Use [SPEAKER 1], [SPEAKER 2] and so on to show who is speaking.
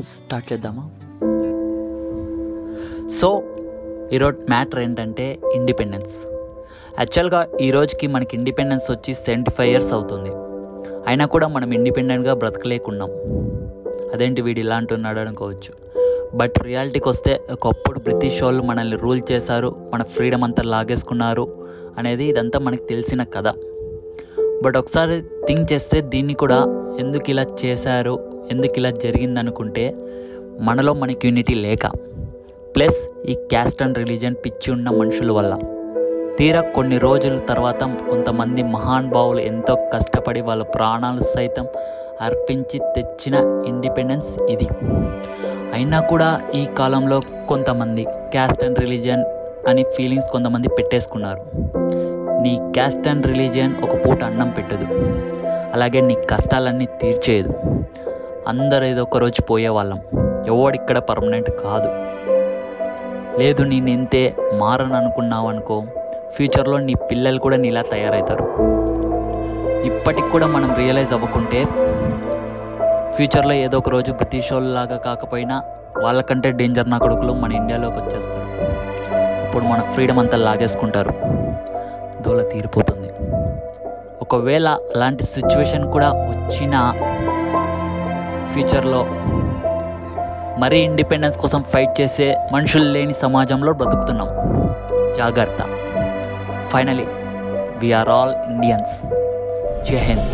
[SPEAKER 1] Start చేద్దామా? So ఈరోజు matter ఏంటంటే ఇండిపెండెన్స్ యాక్చువల్గా ఈ రోజుకి మనకి ఇండిపెండెన్స్ వచ్చి సెవెంటీ ఫైవ్ ఇయర్స్ అవుతుంది. అయినా కూడా మనం ఇండిపెండెంట్గా బ్రతకలేకున్నాం. అదేంటి వీడు ఇలా అంటున్నాడు అనుకోవచ్చు. బట్ రియాలిటీకి వస్తే ఒకప్పుడు బ్రిటిష్ వాళ్ళు మనల్ని రూల్ చేశారు మన ఫ్రీడమ్ అంతా లాగేసుకున్నారు అనేది ఇదంతా మనకు తెలిసిన కథ. బట్ ఒకసారి థింక్ చేస్తే దీన్ని కూడా ఎందుకు ఇలా చేశారు? ఎందుకు ఇలా జరిగిందనుకుంటే మనలో మనకి యూనిటీ లేక. ప్లస్ ఈ క్యాస్ట్ అండ్ రిలీజన్ పిచ్చి ఉన్న మనుషుల వల్ల. తీరా కొన్ని రోజుల తర్వాత కొంతమంది మహానుభావులు ఎంతో కష్టపడి వాళ్ళ ప్రాణాలు సైతం అర్పించి తెచ్చిన ఇండిపెండెన్స్ ఇది. అయినా కూడా ఈ కాలంలో కొంతమంది క్యాస్ట్ అండ్ రిలీజన్ అని ఫీలింగ్స్ కొంతమంది పెట్టేసుకున్నారు. నీ క్యాస్ట్ అండ్ రిలీజియన్ ఒక పూట అన్నం పెట్టదు. అలాగే నీ కష్టాలన్నీ తీర్చేయదు. అందరు ఏదో ఒక రోజు పోయేవాళ్ళం. ఎవడిక్కడ పర్మనెంట్ కాదు. లేదు నేను ఇంతే మారను అనుకున్నావు అనుకో ఫ్యూచర్లో నీ పిల్లలు కూడా నీలా తయారవుతారు ఇప్పటికి కూడా మనం రియలైజ్ అవ్వకుంటే ఫ్యూచర్లో ఏదో ఒక రోజు బ్రిటిష్ వాళ్ళలాగా కాకపోయినా వాళ్ళకంటే డేంజర్ నా కొడుకులు మన ఇండియాలోకి వచ్చేస్తారు. ఇప్పుడు మన ఫ్రీడమ్ అంతా లాగేసుకుంటారు. దోల తీరిపోతుంది. ఒకవేళ అలాంటి సిచ్యువేషన్ కూడా వచ్చిన ఫ్యూచర్లో. మరీ ఇండిపెండెన్స్ కోసం ఫైట్ చేసే మనుషులు లేని సమాజంలో బ్రతుకుతున్నాం. జాగ్రత్త. ఫైనలీ వీఆర్ ఆల్ ఇండియన్స్ జై హింద్